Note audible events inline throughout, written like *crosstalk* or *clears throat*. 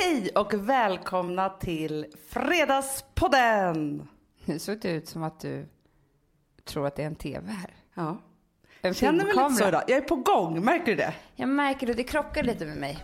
Hej och välkomna till Fredagspodden! Nu såg det ut som att du tror att det är en tv här. Ja. En Känner mig lite så idag. Jag är på gång, märker du det? Jag märker det, det krockar lite med mig.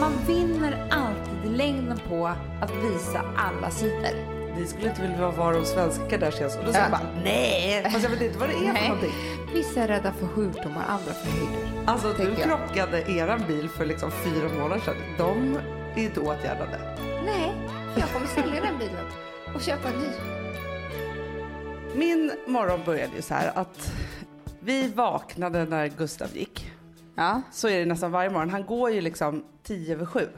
Man vinner alltid längden på att visa alla sidor. Ni skulle inte vilja vara de svenska Kardashians och då säger Ja. jag bara nej, fast jag vet inte vad det är för någonting. Vissa är rädda för sjukdomar, andra för höjder. Alltså du krockade eran bil för liksom fyra månader sedan. De är inte åtgärdade. Nej, för jag kommer sälja den bilen och köpa en ny. Min morgon började ju så här att vi vaknade när Gustav gick. Ja, Så är det nästan varje morgon. Han går ju liksom tio över sju.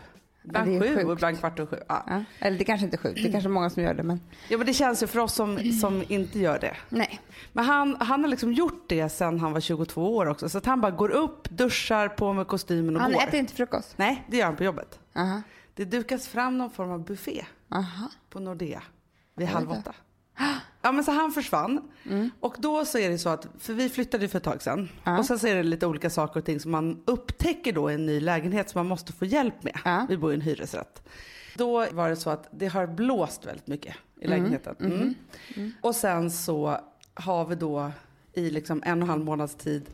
Ibland Ja, det är sju och ibland kvart över sju. Ja. ja. Eller det kanske inte är sjukt, det är kanske många som gör det men ja men det känns ju för oss som, som inte gör det. nej. Men han, han har liksom gjort det sen han var 22 år också. Så att han bara går upp, duschar, på med kostymen och Han går. äter inte frukost? Nej, det gör han på jobbet. Aha. Det dukas fram någon form av buffé Aha. på Nordea vid halv åtta. *gasps* Ja men så han försvann. Mm. Och då så är det så att, för vi flyttade för ett tag sedan. Ja. Och sen så är det lite olika saker och ting som man upptäcker då i en ny lägenhet som man måste få hjälp med. Ja. Vi bor i en hyresrätt. Då var det så att det har blåst väldigt mycket i Mm. lägenheten. Mm. Och sen så har vi då i liksom en och en halv månads tid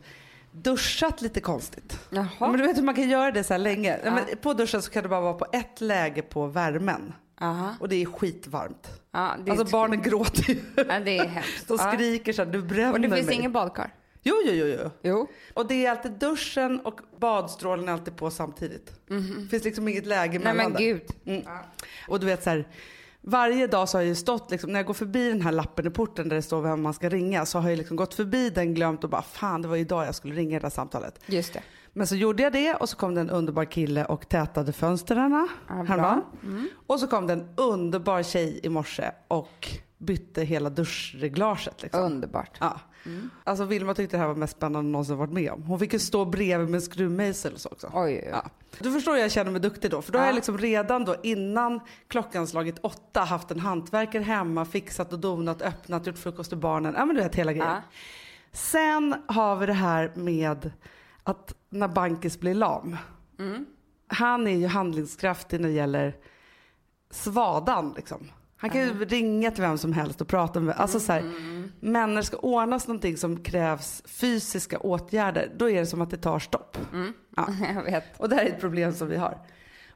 duschat lite konstigt. Jaha. Ja, Men du vet hur man kan göra det så här länge. Ja. På duschen så kan det bara vara på ett läge på värmen. Aha. Och det är skitvarmt. Ja, det är Alltså inte- barnen gråter ju. Ja, det är hemskt. De Ja. skriker så här, du bränner Och det finns mig. ingen badkar? Jo, jo, jo, jo. Jo. Och det är alltid duschen och badstrålen är alltid på samtidigt. Det finns liksom inget läge Mhm. Nej mellan men gud. Mm. Och du vet så här, varje dag så har jag ju stått, liksom, när jag går förbi den här lappen i porten där det står vem man ska ringa, så har jag liksom gått förbi den, glömt och bara fan det var idag jag skulle ringa det där samtalet. Just det. Men så gjorde jag det och så kom det en underbar kille och tätade fönstren Ja, häromdagen. Och så kom det en underbar tjej i morse och bytte hela duschreglaget. Liksom. Underbart. Ja. Alltså Vilma tyckte det här var mest spännande hon någonsin varit med om. Hon fick ju stå bredvid med en skruvmejsel och så också. Oj, oj, oj. Ja. Du förstår jag känner mig duktig då. För då har Ja. jag liksom redan då innan klockan slagit åtta haft en hantverkare hemma, fixat och donat, öppnat, gjort frukost till barnen. Ja men du vet hela grejen. Ja. Sen har vi det här med att när Bankis blir lam. Mm. Han är ju handlingskraftig när det gäller svadan liksom. Han kan ju ringa till vem som helst och prata med, alltså så här, Mm. men när det ska ordnas någonting som krävs fysiska åtgärder, då är det som att det tar stopp. Ja. *laughs* Jag vet. Och det här är ett problem som vi har.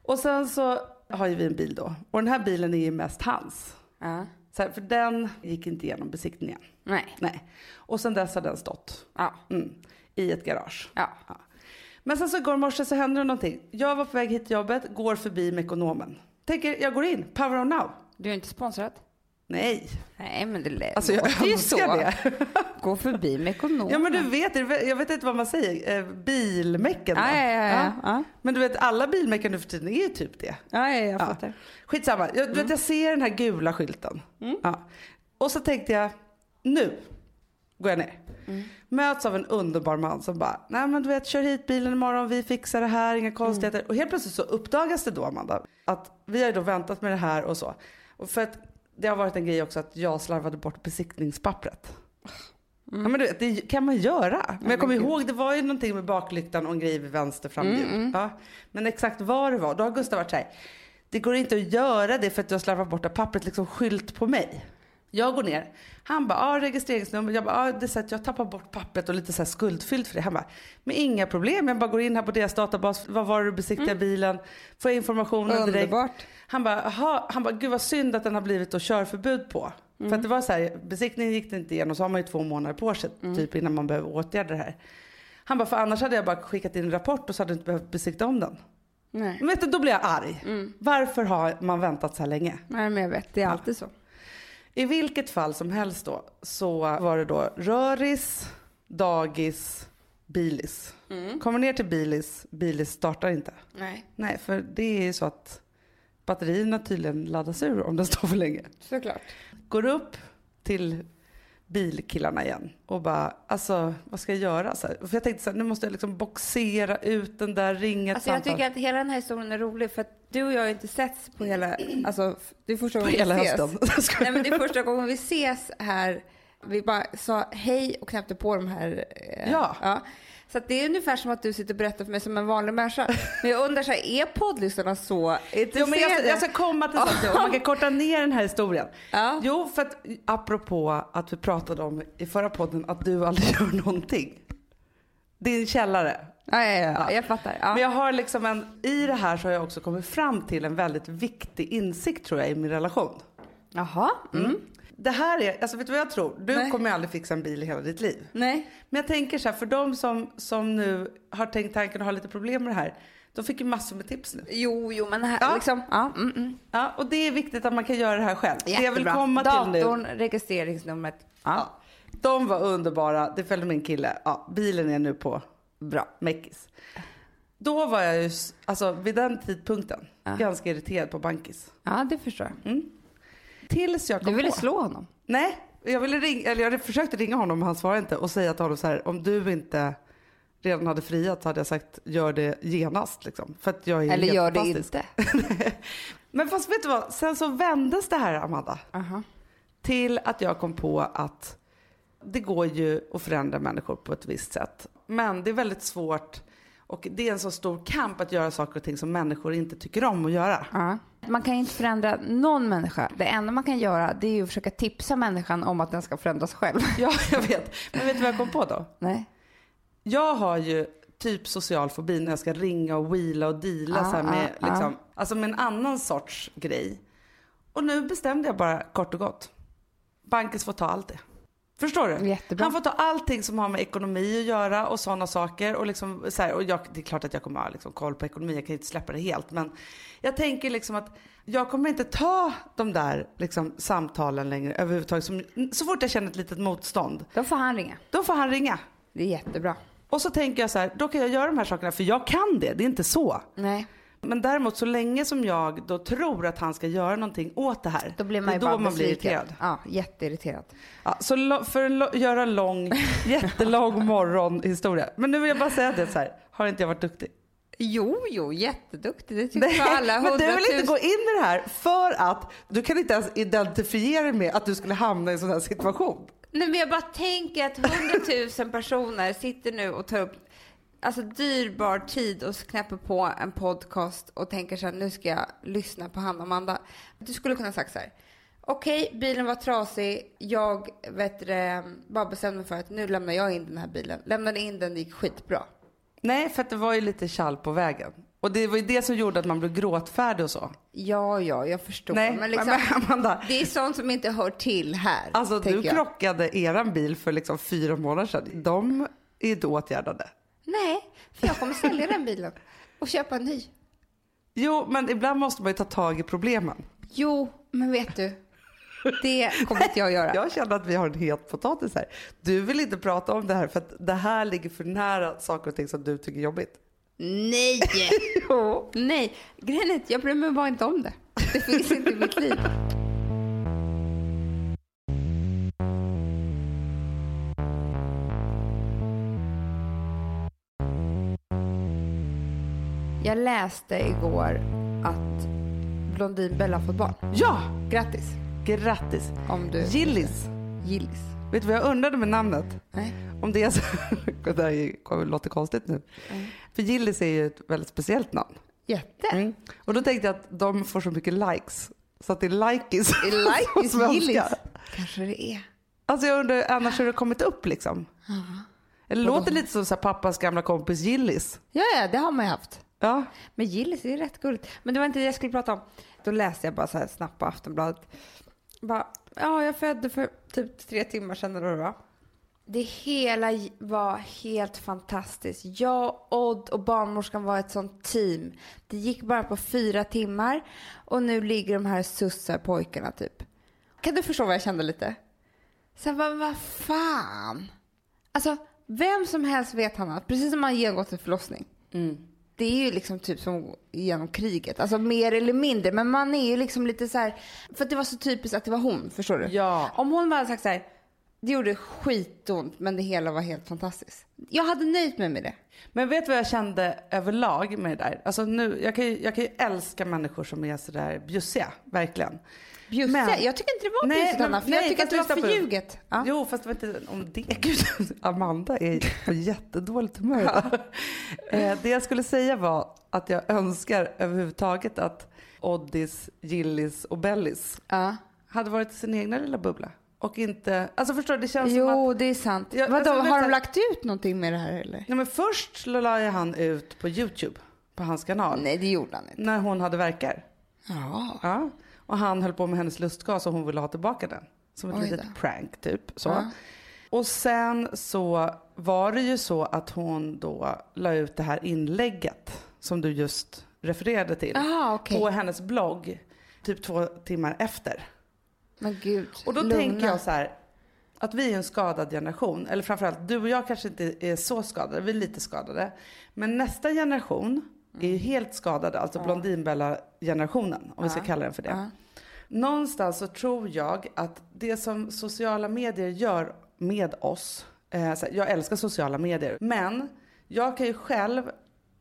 Och sen så har ju vi en bil då. Och den här bilen är ju mest hans. Ja. Så här, för den gick inte igenom besiktningen. Nej. Nej. Och sen dess har den stått Ja. mm, i ett garage. Ja. Men sen så igår morse så hände det någonting. Jag var på väg hit till jobbet, går förbi Mekonomen. Tänker, jag går in, power on now. Du är inte sponsrad? Nej, Nej, men det alltså jag låter ju önskar så. det. *laughs* Gå förbi med ekonom. Ja men du vet, jag vet inte vad man säger, eh, bilmecken då. Ja, ja, ja. ja. ja. Men du vet alla bilmeckar nu för tiden är ju typ det. ja, ja jag Ja. fattar. Skitsamma, jag, du vet, jag ser den här gula skylten. Ja. Och så tänkte jag, nu går jag ner. Möts av en underbar man som bara, nej men du vet kör hit bilen imorgon, vi fixar det här, inga konstigheter. Och helt plötsligt så uppdagas det då Amanda, att vi har ju då väntat med det här och så. Och för att det har varit en grej också att jag slarvade bort besiktningspappret. Ja men du vet, det kan man göra. Men jag kommer ihåg, det var ju någonting med baklyktan och en grej vid vänster framhjul. Ja. Men exakt vad det var, då har Gustav varit så här, det går inte att göra det för att du har slarvat bort pappret, liksom skylt på mig. Jag går ner, han bara, ja registreringsnummer, jag bara, ja det är så att jag tappar bort pappret och lite så här skuldfyllt för det. Han bara, men inga problem, jag bara går in här på deras databas, vad var det du besiktigade bilen, får jag informationen direkt. Underbart. Han bara, aha, han bara, gud vad synd att den har blivit då körförbud på. För att det var så här, besiktningen gick det inte igenom så har man ju två månader på sig typ innan man behöver åtgärda det här. Han bara, för annars hade jag bara skickat in en rapport och så hade du inte behövt besikta om den. Nej. Men vet du, då blir jag arg. Varför har man väntat så här länge? Nej, men jag vet. Det är alltid så. I vilket fall som helst då så var det då röris, dagis, bilis. Kommer ner till bilis, bilis startar inte. Nej, Nej, för det är ju så att batterierna tydligen laddas ur om den står för länge. såklart. Går upp till bilkillarna igen och bara, alltså vad ska jag göra? Så här, för jag tänkte så här, nu måste jag liksom boxera ut den där, ringa Alltså jag tycker att hela den här historien är rolig för att du och jag har inte setts på hela, alltså det är första gången vi ses. hösten. *laughs* Nej men det är första gången vi ses här. Vi bara sa hej och knäppte på de här. eh, Ja. Så det är ungefär som att du sitter och berättar för mig som en vanlig människa. Men jag undrar så här, är poddlyssnarna så intresserade? Jo, men jag, ska- jag ska komma till sånt. Man kan korta ner den här historien. Ja. Jo, för att apropå att vi pratade om i förra podden att du aldrig *laughs* gör någonting. Din källare. Ja, ja, ja, ja. jag fattar. Ja. Men jag har liksom en, i det här så har jag också kommit fram till en väldigt viktig insikt tror jag i min relation. Jaha. Mm. Det här är, alltså vet du vad jag tror? Du Nej. kommer ju aldrig fixa en bil i hela ditt liv. Nej. Men jag tänker så här, för de som, som nu har tänkt tanken och har lite problem med det här. De fick ju massor med tips nu. Jo, jo, men här, Ja. liksom. Ja, mm, mm. Ja, och det är viktigt att man kan göra det här själv. Det jag vill Jättebra. komma till nu. Datorn, registreringsnumret. Ja. Ja. De var underbara, det följde min kille. Ja, bilen är nu på Bra. Meckis. Då var jag ju, alltså vid den tidpunkten, ganska irriterad på Bankis. Ja, det förstår jag. Tills jag kom Du ville på. slå honom. Nej, jag ville ringa, eller jag försökte ringa honom men han svarade inte och säga till honom så här, om du inte redan hade friat så hade jag sagt gör det genast liksom. För att jag är Eller helt gör det inte. *laughs* Men fast vet du vad, sen så vändes det här Amanda. Aha. Till att jag kom på att det går ju att förändra människor på ett visst sätt. Men det är väldigt svårt och det är en så stor kamp att göra saker och ting som människor inte tycker om att göra. Ja. Man kan ju inte förändra någon människa. Det enda man kan göra det är ju att försöka tipsa människan om att den ska förändra sig själv. *laughs* Ja, jag vet. Men vet du vad jag kom på då? Nej. Jag har ju typ social fobi när jag ska ringa och wheela och deala Ah, så här med, ah, liksom, alltså med en annan sorts grej. Och nu bestämde jag bara kort och gott. Bankis får ta allt det. Förstår du? Jättebra. Han får ta allting som har med ekonomi att göra och sådana saker. Och liksom, så här, och jag, det är klart att jag kommer ha liksom koll på ekonomi, jag kan inte släppa det helt. Men jag tänker liksom att jag kommer inte ta de där liksom, samtalen längre överhuvudtaget. Som, så fort jag känner ett litet motstånd, Då får han ringa. då får han ringa. Det är jättebra. Och så tänker jag så här, då kan jag göra de här sakerna för jag kan det, det är inte så. Nej. Men däremot så länge som jag då tror att han ska göra någonting åt det här. Då blir man ju då bara man blir irriterad. Ja, jätteirriterad. Ja, så för att göra lång, *laughs* jättelång morgonhistoria. Men nu vill jag bara säga det så här, har inte jag varit duktig? Jo, jo, jätteduktig. Det tycker jag alla men du vill inte gå in i det här för att du kan inte ens identifiera dig med att du skulle hamna i en sån här situation. Nej, men jag bara tänker att hundratusen personer sitter nu och tar upp alltså, dyrbar tid och knäpper på en podcast och tänker så här, nu ska jag lyssna på Hanna och Amanda. Du skulle kunna sagt så här, okej, bilen var trasig, jag vet det, bara bestämde mig för att nu lämnar jag in den här bilen. Lämnade in den, det gick skitbra. Nej, för att det var ju lite kall på vägen. Och det var ju det som gjorde att man blev gråtfärdig och så. Ja, ja, jag förstår. Nej, men liksom, men *laughs* Amanda. det är sånt som inte hör till här. Alltså du jag. krockade eran bil för liksom fyra månader sedan. De är inte åtgärdade. Nej, för jag kommer sälja den bilen och köpa en ny. Jo, men ibland måste man ju ta tag i problemen. Jo, men vet du, det kommer inte jag göra. *laughs* Jag känner att vi har en het potatis här. Du vill inte prata om det här för att det här ligger för nära saker och ting som du tycker är jobbigt. Nej! *laughs* Jo. Nej, grejen är att jag bryr mig bara inte om det. Det finns inte i mitt liv. Jag läste igår att Blondinbella har fått barn. Ja, Grattis! grattis. Om du Gillis. Gillis. Vet du vad jag undrade med namnet? Nej. Om det är så... *laughs* det här är- låter konstigt nu. För Gillis är ju ett väldigt speciellt namn. Jätte! Mm. Och då tänkte jag att de får så mycket likes. Så att det är likis. Är *laughs* Likis. Gillis? Kanske det är. Alltså jag undrar annars hur det kommit upp liksom. Eller låter lite som så pappas gamla kompis Gillis. Ja, ja, det har man ju haft. Ja. Men Gillis är rätt gulligt. Men det var inte det jag skulle prata om. Då läste jag bara så här snabbt på Aftonbladet. Bara, ja, jag födde för typ tre timmar sedan eller vad det hela var helt fantastiskt. Jag, Odd och barnmorskan var ett sånt team. Det gick bara på fyra timmar och nu ligger de här sussar pojkarna typ. Kan du förstå vad jag kände lite? Här, vad, vad fan? Alltså, vem som helst vet han att precis som man genomgått en förlossning. Det är ju liksom typ som genom kriget. Alltså mer eller mindre. Men man är ju liksom lite så här. För att det var så typiskt att det var hon. Förstår du? Ja. Om hon bara hade sagt så här. Det gjorde skitont, men det hela var helt fantastiskt. Jag hade nöjt mig med det. Men vet du vad jag kände överlag med det där? Alltså nu, jag, kan ju, jag kan ju älska människor som är sådär bjussiga, verkligen. Bjussiga? Men- Jag tycker inte det var Nej, bjussigt, Anna, för nej, jag tycker att det var förljuget. Ja. Jo, fast det var inte om det. *laughs* Gud, Amanda är på jättedåligt humör *laughs* eh, Det jag skulle säga var att jag önskar överhuvudtaget att Oddis, Gillis och Bellis Ja. hade varit i sin egna lilla bubbla. Och inte, alltså förstår du, det känns som att Jo, det är sant. Ja, Vadå, alltså, har de lagt ut någonting med det här eller? Nej, men först la jag han ut på Youtube, på hans kanal, Nej, det gjorde han inte. när hon hade verkar. Ja. Ja. Och han höll på med hennes lustgas och hon ville ha tillbaka den. Som ett Oj litet då. prank typ. Så. Ja. Och sen så var det ju så att hon då la ut det här inlägget som du just refererade till. Jaha, okej. På hennes blogg. Typ två timmar efter. Men gud, Och då lugna. tänker jag så här. Att vi är en skadad generation. Eller framförallt du och jag kanske inte är så skadade. Vi är lite skadade. Men nästa generation är ju helt skadade. Alltså Blondinbella-generationen. Om vi ska kalla den för det. Ja. Någonstans så tror jag att det som sociala medier gör med oss. Eh, jag älskar sociala medier. Men jag kan ju själv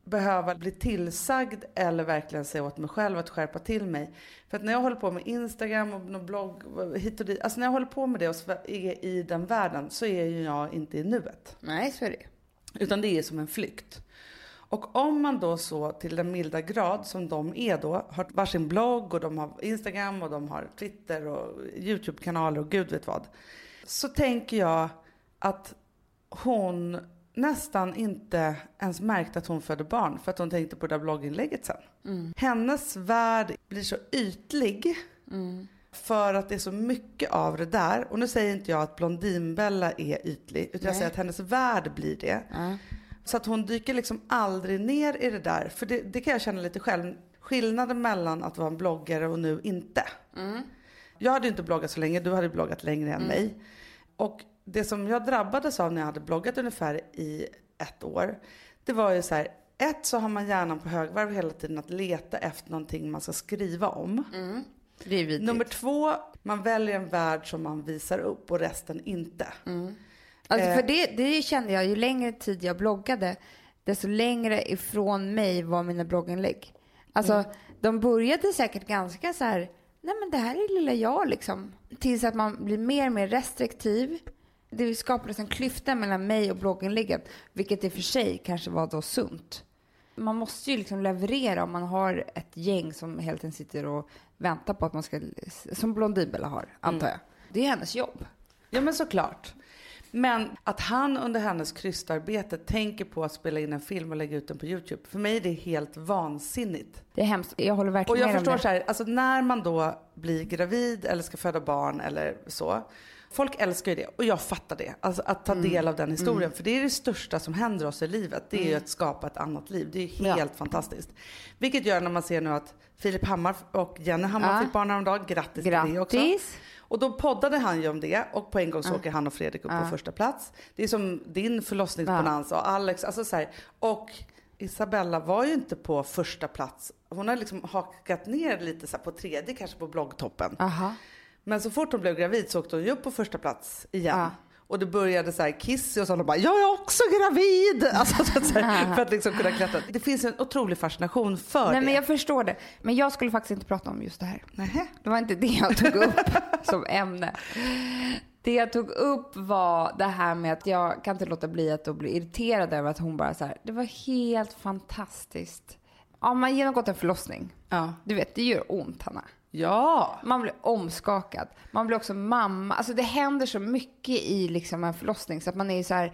behöva bli tillsagd eller verkligen säga åt mig själv att skärpa till mig. För att när jag håller på med Instagram och blogg hit och dit. Alltså när jag håller på med det och är i den världen så är ju jag inte i nuet. Nej, så är det. Utan det är som en flykt. Och om man då så till den milda grad som de är då, har varsin blogg och de har Instagram och de har Twitter och YouTube-kanaler och gud vet vad. Så tänker jag att hon nästan inte ens märkte att hon födde barn för att hon tänkte på det där blogginlägget sen. Hennes värld blir så ytlig för att det är så mycket av det där. Och nu säger inte jag att Blondinbella är ytlig utan jag Nej. säger att hennes värld blir det. Ja. Så att hon dyker liksom aldrig ner i det där. För det, det kan jag känna lite själv. Skillnaden mellan att vara en bloggare och nu inte. Jag hade inte bloggat så länge, du hade bloggat längre än mig. Och det som jag drabbades av när jag hade bloggat ungefär i ett år. Det var ju så här, ett så har man hjärnan på högvarv hela tiden att leta efter någonting man ska skriva om. Vidrigt. Nummer två, man väljer en värld som man visar upp och resten inte. Alltså Eh. för det, det kände jag, ju längre tid jag bloggade, desto längre ifrån mig var mina blogginlägg. Alltså, Mm. de började säkert ganska så här, nej men det här är lilla jag liksom. Tills att man blir mer och mer restriktiv. Det skapades en klyfta mellan mig och blogginläggen, vilket i och för sig kanske var då sunt. Man måste ju liksom leverera om man har ett gäng som hela tiden sitter och väntar på att man ska, som Blondinbella har, antar Mm. jag. Det är hennes jobb. Ja men såklart. Men att han under hennes krystarbete tänker på att spela in en film och lägga ut den på Youtube. För mig är det helt vansinnigt. Det är hemskt. Jag håller Och verkligen jag med om förstår det. så här, alltså när man då blir gravid eller ska föda barn eller så. Folk älskar ju det och jag fattar det. Alltså att Mm. ta del av den historien. För det är det största som händer oss i livet. Det är ju att skapa ett annat liv. Det är ju Ja. helt fantastiskt. Vilket gör när man ser nu att Filip Hammar och Jenny Hammar Ja. fick barn häromdagen. Grattis, till det också. Och då poddade han ju om det och på en gång så åker han och Fredrik upp på första plats. Det är som din förlossningsbonanza och Alex, alltså så här. Och Isabella var ju inte på första plats. Hon har liksom hakat ner lite så på tredje, kanske på bloggtoppen. Aha. Men så fort hon blev gravid så åkte hon ju upp på första plats igen. Och det började så här Kissy och så och bara jag är också gravid! *laughs* Alltså, så här, *laughs* för att liksom kunna klättra. Det finns en otrolig fascination för Nej det. men jag förstår det. Men jag skulle faktiskt inte prata om just det här. Nähä. Det var inte det jag tog upp *laughs* som ämne. Det jag tog upp var det här med att jag kan inte låta bli att bli irriterad över att hon bara så här, det var helt fantastiskt. Ja, man har genomgått en förlossning. Ja. Du vet, det gör ont Hanna. Ja. Man blir omskakad. Man blir också mamma. Alltså det händer så mycket i liksom en förlossning så att man är så här.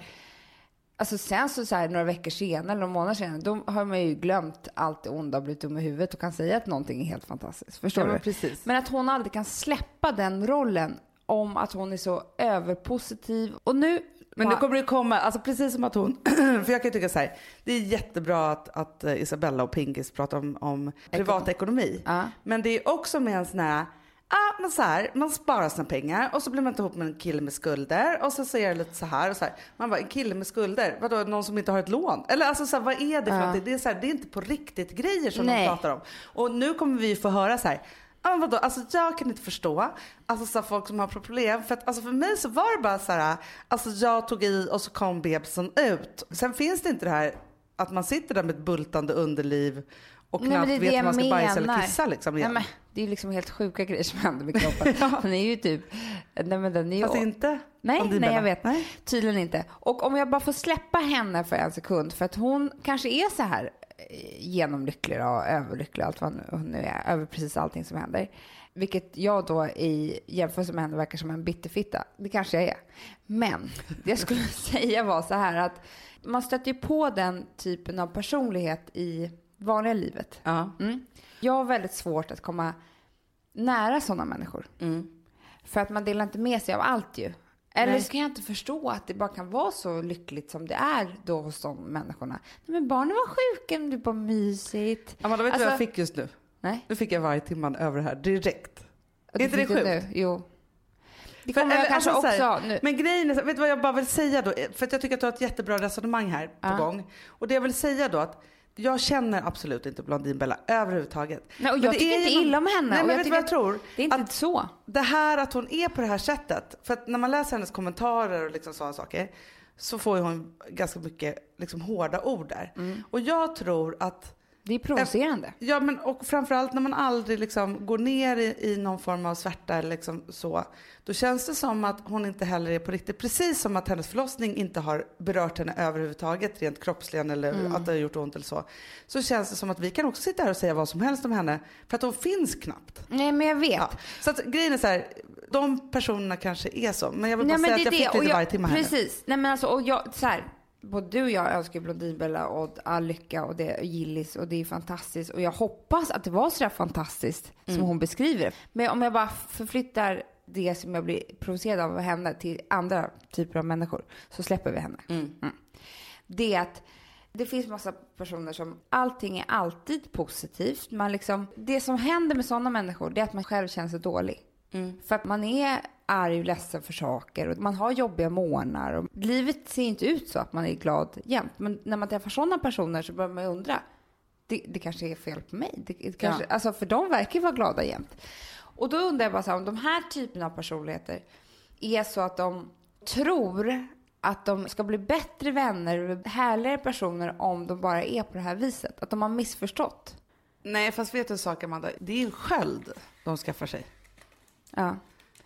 Alltså sen så, så här, några veckor senare, eller några månader senare, då har man ju glömt allt det onda och blivit dum i huvudet och kan säga att någonting är helt fantastiskt. Förstår Ja, men du? precis. Men att hon aldrig kan släppa den rollen om att hon är så överpositiv. Och nu... Men nu kommer det komma, alltså precis som att hon, *clears throat* för jag kan ju tycka så här, det är jättebra att, att eh, Isabella och Pinkis pratar om, om privatekonomi. Ja. Men det är också med en sån här, ja men så här, man sparar sina pengar och så blir man inte ihop med en kille med skulder och så säger jag lite så här och så här. Man bara, en kille med skulder, vadå någon som inte har ett lån? Eller alltså så här, vad är det för Ja. någonting? Det är, så här, det är inte på riktigt grejer som Nej. de pratar om. Och nu kommer vi få höra så här, Ja, men vadå? Alltså, jag kan inte förstå alltså, så folk som har problem. För, att, alltså, för mig så var det bara så här, alltså, jag tog i och så kom bebisen ut. Sen finns det inte det här att man sitter där med ett bultande underliv och Nej, knappt vet om man ska jag bajsa eller menar. kissa liksom Nej, igen. men, det är ju liksom helt sjuka grejer som händer med kroppen. *laughs* Den är ju typ... Nej, men den är ju, Fast inte Nej, nej jag vet. Nej. Tydligen inte. Och om jag bara får släppa henne för en sekund, för att hon kanske är så här genomlycklig och överlycklig och allt vad hon nu är, över precis allting som händer. Vilket jag då i jämförelse med henne verkar som en bitterfitta. Det kanske jag är. Men det jag skulle *laughs* säga var så här att man stöter ju på den typen av personlighet i vanliga livet. Ja. Mm. Jag har väldigt svårt att komma nära sådana människor. Mm. För att man delar inte med sig av allt ju. Eller Nej. så kan jag inte förstå att det bara kan vara så lyckligt som det är då hos de människorna. Nej, men barnen var sjuka, men det var mysigt. Amanda, vet du vad Alltså- jag fick just nu? Nej. Nu fick jag varje timman över det här direkt. Är inte det sjukt? Nu? Jo. Det För- kommer jag eller, kanske alltså, så här, också nu. Men grejen är, vet du vad jag bara vill säga då? För att jag tycker att du har ett jättebra resonemang här på Ja. gång. Och det jag vill säga då att jag känner absolut inte Blondinbella överhuvudtaget. Nej, och jag det tycker är inte någon- illa om henne. Nej men vet du vad jag tror? Det är inte Att så. det här att hon är på det här sättet. För att när man läser hennes kommentarer och liksom sådana saker. Så får ju hon ganska mycket liksom hårda ord där. Mm. Och jag tror att Det är provocerande. Ja, men och framförallt när man aldrig liksom går ner i, i någon form av svärta eller liksom så. Då känns det som att hon inte heller är på riktigt. Precis som att hennes förlossning inte har berört henne överhuvudtaget rent kroppsligen eller Mm. att det har gjort ont eller så. Så känns det som att vi kan också sitta här och säga vad som helst om henne. För att hon finns knappt. Nej, men jag vet. Ja. Så att grejen är så här. De personerna kanske är så. Men jag vill bara Nej, säga det att jag är fick det. lite varje timme här nu. Precis. Nej, men alltså, och jag, så här, både du och jag önskar Blondinbella och all lycka och, det, och Gillis och det är fantastiskt. Och jag hoppas att det var så där fantastiskt som Mm. hon beskriver det. Men om jag bara förflyttar det som jag blir provocerad av henne till andra typer av människor så släpper vi henne. Mm. Det är att det finns massa personer som allting är alltid positivt. Man liksom, det som händer med sådana människor det är att man själv känner sig dålig. Mm. För att man är arg och ledsen för saker och man har jobbiga månader. Och livet ser inte ut så att man är glad jämt. Men när man träffar sådana personer så börjar man ju undra. Det, det kanske är fel på mig. Det, det kanske, Ja. alltså för de verkar ju vara glada jämt. Och då undrar jag bara så här, om de här typerna av personligheter är så att de tror att de ska bli bättre vänner, härligare personer om de bara är på det här viset. Att de har missförstått. Nej, fast vet du en sak Amanda? Det är en sköld de skaffar sig. Ja.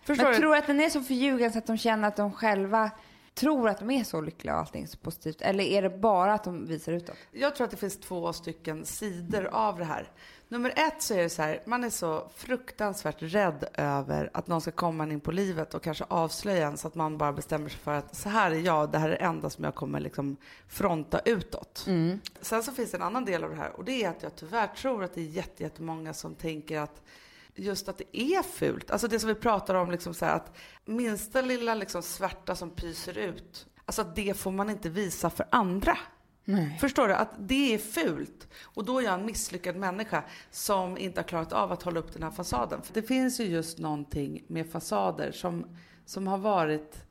Förstår Men du? tror att den är så förljugen så att de känner att de själva tror att de är så lyckliga och allting så positivt? Eller är det bara att de visar utåt? Jag tror att det finns två stycken sidor av det här. Nummer ett så är det så här, man är så fruktansvärt rädd över att någon ska komma in på livet och kanske avslöja en så att man bara bestämmer sig för att så här är jag, det här är det enda som jag kommer liksom fronta utåt. Sen så finns det en annan del av det här och det är att jag tyvärr tror att det är jätte- jättemånga som tänker att just att det är fult. Alltså det som vi pratar om, liksom så här, att minsta lilla liksom svärta som pyser ut, alltså det får man inte visa för andra. Nej. Förstår du? Att det är fult. Och då är jag en misslyckad människa som inte har klarat av att hålla upp den här fasaden. För det finns ju just någonting med fasader som, som har varit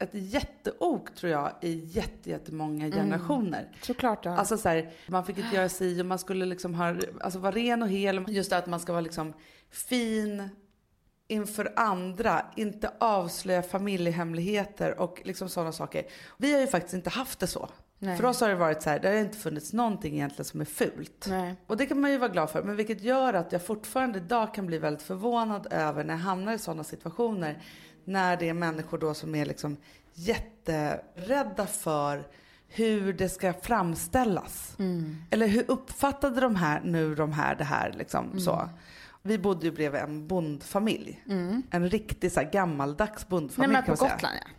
ett jätteok tror jag i jätte, jättemånga generationer. Såklart. Ja. Alltså så här, man fick inte göra si och man skulle liksom ha, alltså vara ren och hel. Just det att man ska vara liksom fin inför andra, inte avslöja familjehemligheter och liksom sådana saker. Vi har ju faktiskt inte haft det så. Nej. För oss har det varit så här, det har inte funnits någonting egentligen som är fult. Nej. Och det kan man ju vara glad för. Men vilket gör att jag fortfarande idag kan bli väldigt förvånad över när jag hamnar i sådana situationer. När det är människor då som är liksom jätterädda för hur det ska framställas. Eller hur uppfattade de här nu de här det här liksom så. Vi bodde ju bredvid en bondfamilj. En riktig så här gammaldags Nej, bondfamilj men kan på man säga. Gotland ja.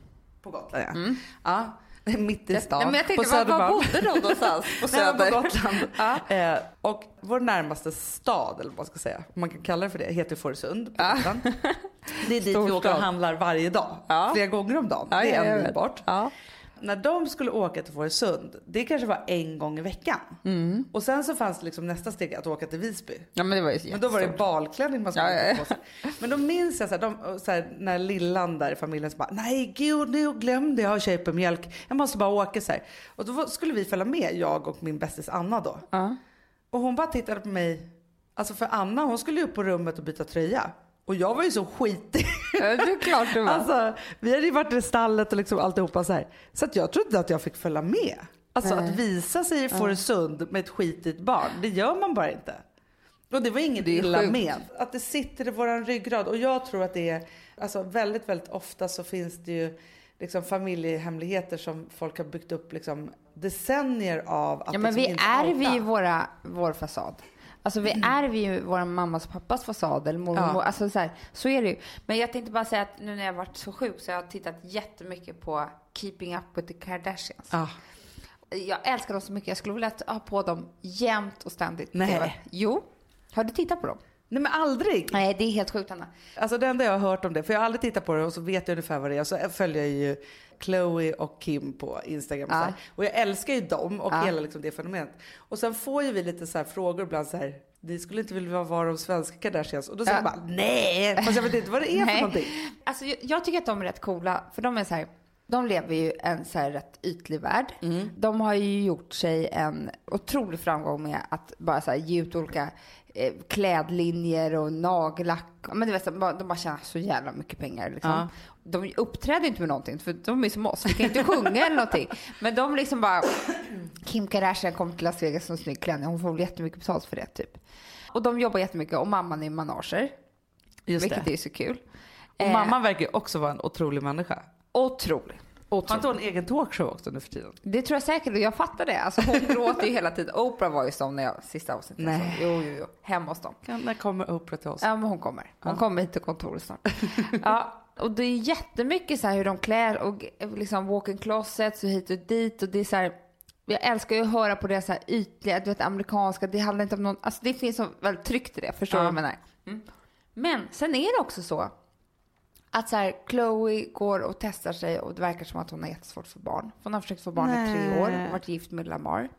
På Gotland ja. ja. *laughs* Mitt i stan. Nej, men jag på tänkte, var, var Södermalm. bodde de någonstans? *laughs* På Nej, Söder? på Gotland. Ja. eh, och vår närmaste stad, eller vad man ska säga, om man kan kalla det för det, heter Fårösund på Gotland. *laughs* Det är dit vi Stor åker och handlar varje dag. Ja. Flera gånger om dagen. Ja, det är bort. Ja. När de skulle åka till Fårösund, det kanske var en gång i veckan. Mm. Och sen så fanns det liksom nästa steg att åka till Visby. ja, men det var ju Men då var det balklänning man skulle Ja, ja, på sig. Men då minns jag så här, de, så här, när lillan där i familjen så bara, nej gud nu glömde jag köpa mjölk. Jag måste bara åka så här. Och då skulle vi följa med, jag och min bästis Anna då. Ja. Och hon bara tittade på mig, Alltså för Anna hon skulle ju upp på rummet och byta tröja. Och jag var ju så skitig. Ja, det är klart du var. Alltså, vi hade ju varit i stallet och liksom alltihopa så här. Så att jag trodde att jag fick följa med. Alltså Nej. att visa sig i Fårösund med ett skitigt barn, det gör man bara inte. Och det var inget Det illa sjukt. med. Att det sitter i våran ryggrad. Och jag tror att det är, alltså väldigt, väldigt ofta så finns det ju liksom familjehemligheter som folk har byggt upp liksom decennier av att Ja, men liksom vi inte ärver ju våra, vår fasad. Alltså vi ärver ju vår mammas och pappas fasad eller mormor. Ja. Alltså så, här, så är det ju. Men jag tänkte bara säga att nu när jag varit så sjuk så har jag tittat jättemycket på Keeping Up with the Kardashians. Ja. Jag älskar dem så mycket. Jag skulle vilja ha på dem jämt och ständigt. Nej. Jo. Har du tittat på dem? Nej men aldrig. Nej, det är helt sjukt Anna. Alltså det enda jag har hört om det, för jag har aldrig tittat på det och så vet jag ungefär vad det är. Så följer jag ju Chloe och Kim på Instagram. och Så. Och jag älskar ju dem och Ja. hela liksom det fenomenet. Och sen får ju vi lite så här frågor ibland så här. Ni skulle inte vilja vara de svenska Kardashians. Och då säger Ja. jag bara nej, fast jag vet inte vad det är för någonting. Alltså, jag, jag tycker att de är rätt coola, för de är så här, de lever ju en så här rätt ytlig värld. Mm. De har ju gjort sig en otrolig framgång med att bara så här, ge ut olika eh, klädlinjer och nagellack. Men du vet, de bara, de bara tjänar så jävla mycket pengar liksom. Ja. De uppträder inte med någonting, för de är som oss. Vi kan inte sjunga eller någonting. Men de liksom bara... Kim Kardashian kom till Las Vegas som snygg klänning. Hon får väl jättemycket betalt för det, typ. Och de jobbar jättemycket och mamman är manager. Just vilket det. är så kul. Och Eh, mamman verkar också vara en otrolig människa. Otrolig. Har inte hon en egen talkshow också nu för tiden? Det tror jag säkert och jag fattar det. Alltså hon gråter ju hela tiden. Oprah var ju som när jag sista avsnittet. Nej. Så, jo, jo, jo. Hemma hos dem. Kan- När kommer Oprah till oss? Ja, men hon kommer. Hon kommer hit till kontoret snart. *laughs* ja, och det är jättemycket så här hur de klär och liksom walk-in closets och hit och dit och det är så här. Jag älskar ju att höra på det så här ytliga, du vet amerikanska. Det handlar inte om någon, alltså det finns så väldigt tryggt i det. Förstår du Ja. vad jag menar? Mm. Men sen är det också så att så här, Chloe går och testar sig och det verkar som att hon har jättesvårt för barn. Hon har försökt få barn i tre år och varit gift med Lamar.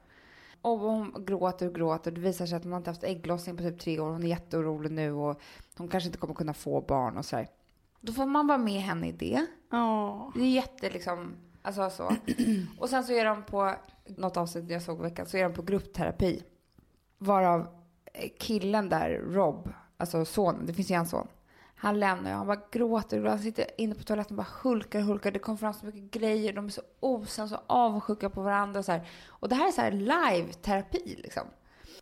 Och hon gråter och gråter. Det visar sig att hon har inte haft ägglossning på typ tre år. Hon är jätteorolig nu och hon kanske inte kommer kunna få barn och så här. Då får man vara med henne i det. Ja. Det är jätte liksom, alltså så. *clears throat* Och sen så är de på, något avsnitt jag såg i veckan, så är de på gruppterapi. Varav eh, killen där, Rob, alltså sonen, det finns ju en son. Han lämnar ju, han bara gråter och. Han sitter inne på toaletten och bara hulkar och hulkar. Det kommer fram så mycket grejer. De är så osams så avundsjuka på varandra. Och, så här. och det här är så här live-terapi liksom.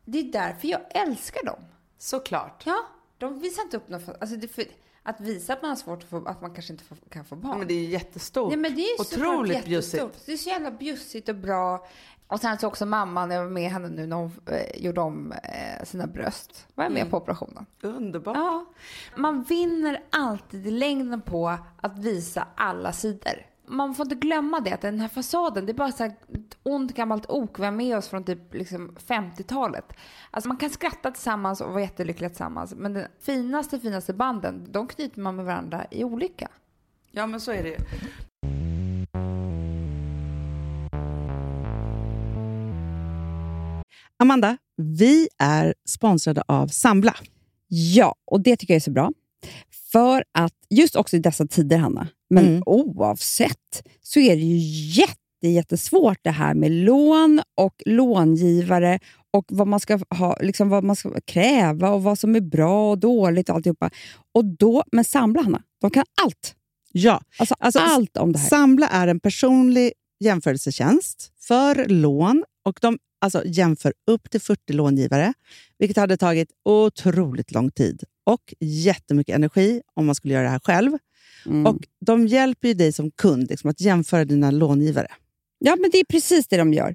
Det är därför jag älskar dem. Såklart. Ja, de visar inte upp något. Alltså det, för, att visa att man har svårt att få, att man kanske inte får, kan få barn. Men det är ju jättestort. Nej, men det är Otroligt bjussigt. Det är så jävla bjussigt och bra. Och sen så också mamman, jag var med henne nu när hon eh, gjorde om eh, sina bröst. Var jag med Mm. på operationen? Underbart. Ja. Man vinner alltid i längden på att visa alla sidor. Man får inte glömma det, att den här fasaden, det är bara så här ont gammalt ok vi har med oss från typ liksom 50-talet. Alltså man kan skratta tillsammans och vara jättelyckliga tillsammans, men de finaste, finaste banden, de knyter man med varandra i olycka. Ja men så är det ju. Amanda, vi är sponsrade av Sambla. Ja, och det tycker jag är så bra. För att just också i dessa tider, Hanna, men Mm. oavsett, så är det ju jätte, jättesvårt det här med lån och långivare och vad man ska ha, liksom vad man ska kräva och vad som är bra och dåligt och alltihopa. Och då, men Sambla, Hanna, de kan allt. Ja, Alltså, Alltså, allt om det här. Sambla är en personlig jämförelsetjänst för lån och de alltså, jämför upp till 40 långivare, vilket hade tagit otroligt lång tid och jättemycket energi om man skulle göra det här själv. Mm. Och De hjälper ju dig som kund liksom, att jämföra dina långivare. Ja, men det är precis det de gör.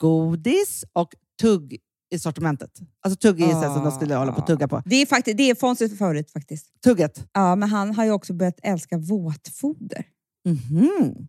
godis och tugg i sortimentet. Alltså tugg är ah. som de skulle hålla på tugga på. Det är, faktiskt, det är Fonzies favorit faktiskt. Tugget. Ja, men han har ju också börjat älska våtfoder. Mhm.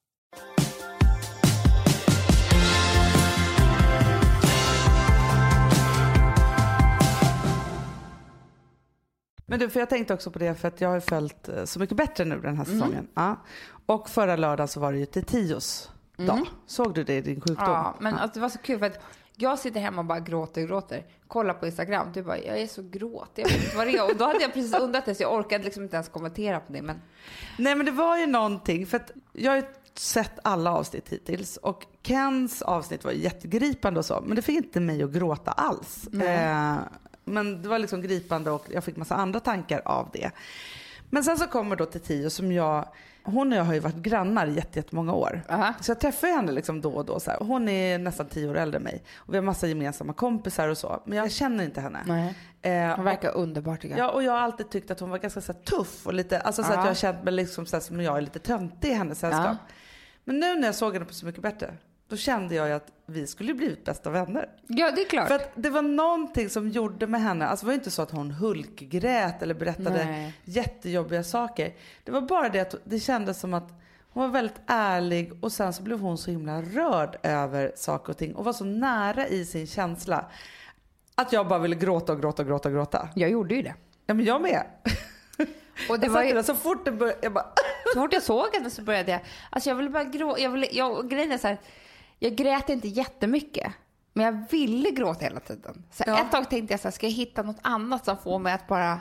Men du, för jag tänkte också på det för att jag har följt eh, Så mycket bättre nu den här säsongen. Ja. Och förra lördagen så var det ju till Tios dag. Såg du det i din sjukdom? Ja, men alltså, det var så kul för att jag sitter hemma och bara gråter och gråter. Kollar på Instagram, du bara, jag är så gråtig, jag vet inte vad det är. Och då hade jag precis undrat det så jag orkade liksom inte ens kommentera på det. Men Nej men det var ju någonting, för att jag har ju sett alla avsnitt hittills och Kens avsnitt var jättegripande och så, men det fick inte mig att gråta alls. Eh, men det var liksom gripande och jag fick massa andra tankar av det. Men sen så kommer då till Tio som jag, hon och jag har ju varit grannar i jätte- jättemånga år. Aha. Så jag träffar ju henne liksom då och då. Så här. Hon är nästan tio år äldre än mig och vi har massa gemensamma kompisar och så. Men jag känner inte henne. nej. Eh, hon verkar underbar tycker jag. Ja, och jag har alltid tyckt att hon var ganska så här, tuff och lite, alltså så att Ja. jag har känt mig liksom så här, som jag är lite töntig i hennes sällskap. Ja. Men nu när jag såg henne på Så mycket bättre, då kände jag ju att vi skulle blivit bästa vänner. Ja, det är klart. För att det var någonting som gjorde med henne, alltså det var ju inte så att hon hulkgrät eller berättade Nej. jättejobbiga saker. Det var bara det att det kändes som att hon var väldigt ärlig och sen så blev hon så himla rörd över saker och ting och var så nära i sin känsla. Att jag bara ville gråta och gråta och gråta och gråta. Jag gjorde ju det. Ja men jag med. Och det Jag var ju, där, så fort det började, jag bara så fort jag såg henne så började jag, alltså jag ville bara gråta. Jag ville, jag, och grejen är så här, jag grät inte jättemycket. Men jag ville gråta hela tiden. Så Ja. Ett tag tänkte jag så här, ska jag hitta något annat som får mig att bara